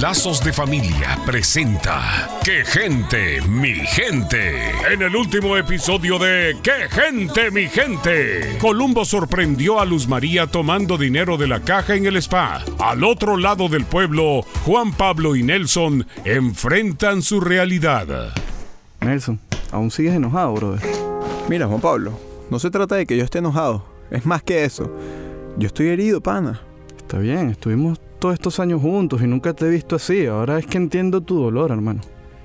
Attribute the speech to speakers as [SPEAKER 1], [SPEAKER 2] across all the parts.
[SPEAKER 1] Lazos de Familia presenta ¡Qué gente, mi gente! En el último episodio de ¡Qué gente, mi gente! Columbo sorprendió a Luz María tomando dinero de la caja en el spa. Al otro lado del pueblo, Juan Pablo y Nelson enfrentan su realidad.
[SPEAKER 2] Nelson, aún sigues enojado, brother.
[SPEAKER 3] Mira, Juan Pablo, no se trata de que yo esté enojado. Es más que eso. Yo estoy herido, pana.
[SPEAKER 2] Está bien, estuvimos todos estos años juntos y nunca te he visto así. Ahora es que entiendo tu dolor, hermano.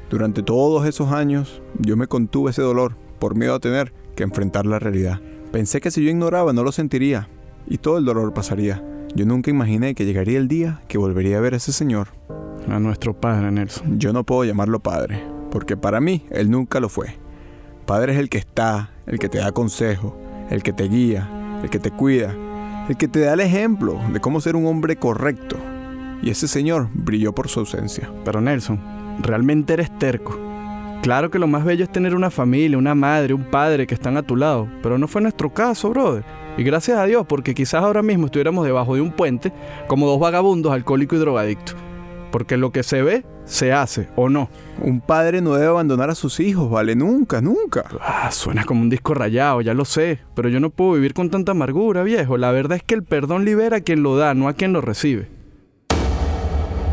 [SPEAKER 3] Durante todos esos años, yo me contuve ese dolor por miedo a tener que enfrentar la realidad. Pensé que si yo ignoraba no lo sentiría y todo el dolor pasaría. Yo nunca imaginé que llegaría el día que volvería a ver a ese señor.
[SPEAKER 2] A nuestro padre, Nelson.
[SPEAKER 3] Yo no puedo llamarlo padre, porque para mí él nunca lo fue. Padre es el que está, el que te da consejo, el que te guía, el que te cuida, el que te da el ejemplo de cómo ser un hombre correcto. Y ese señor brilló por su ausencia.
[SPEAKER 2] Pero Nelson, realmente eres terco. Claro que lo más bello es tener una familia, una madre, un padre que están a tu lado, pero no fue nuestro caso, brother. Y gracias a Dios, porque quizás ahora mismo estuviéramos debajo de un puente como dos vagabundos alcohólicos y drogadictos. Porque lo que se ve, se hace, ¿o no?
[SPEAKER 3] Un padre no debe abandonar a sus hijos, ¿vale? Nunca, nunca.
[SPEAKER 2] Ah, suena como un disco rayado, ya lo sé. Pero yo no puedo vivir con tanta amargura, viejo. La verdad es que el perdón libera a quien lo da, no a quien lo recibe.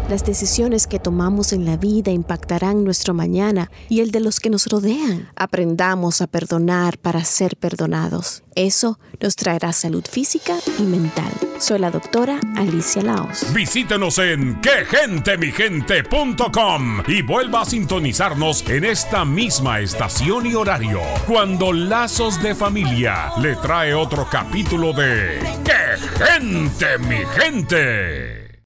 [SPEAKER 4] Las decisiones que tomamos en la vida impactarán nuestro mañana y el de los que nos rodean. Aprendamos a perdonar para ser perdonados. Eso nos traerá salud física y mental. Soy la doctora Alicia Laos.
[SPEAKER 1] Visítenos en quegentemigente.com y vuelva a sintonizarnos en esta misma estación y horario cuando Lazos de Familia le trae otro capítulo de ¡Qué gente, mi gente!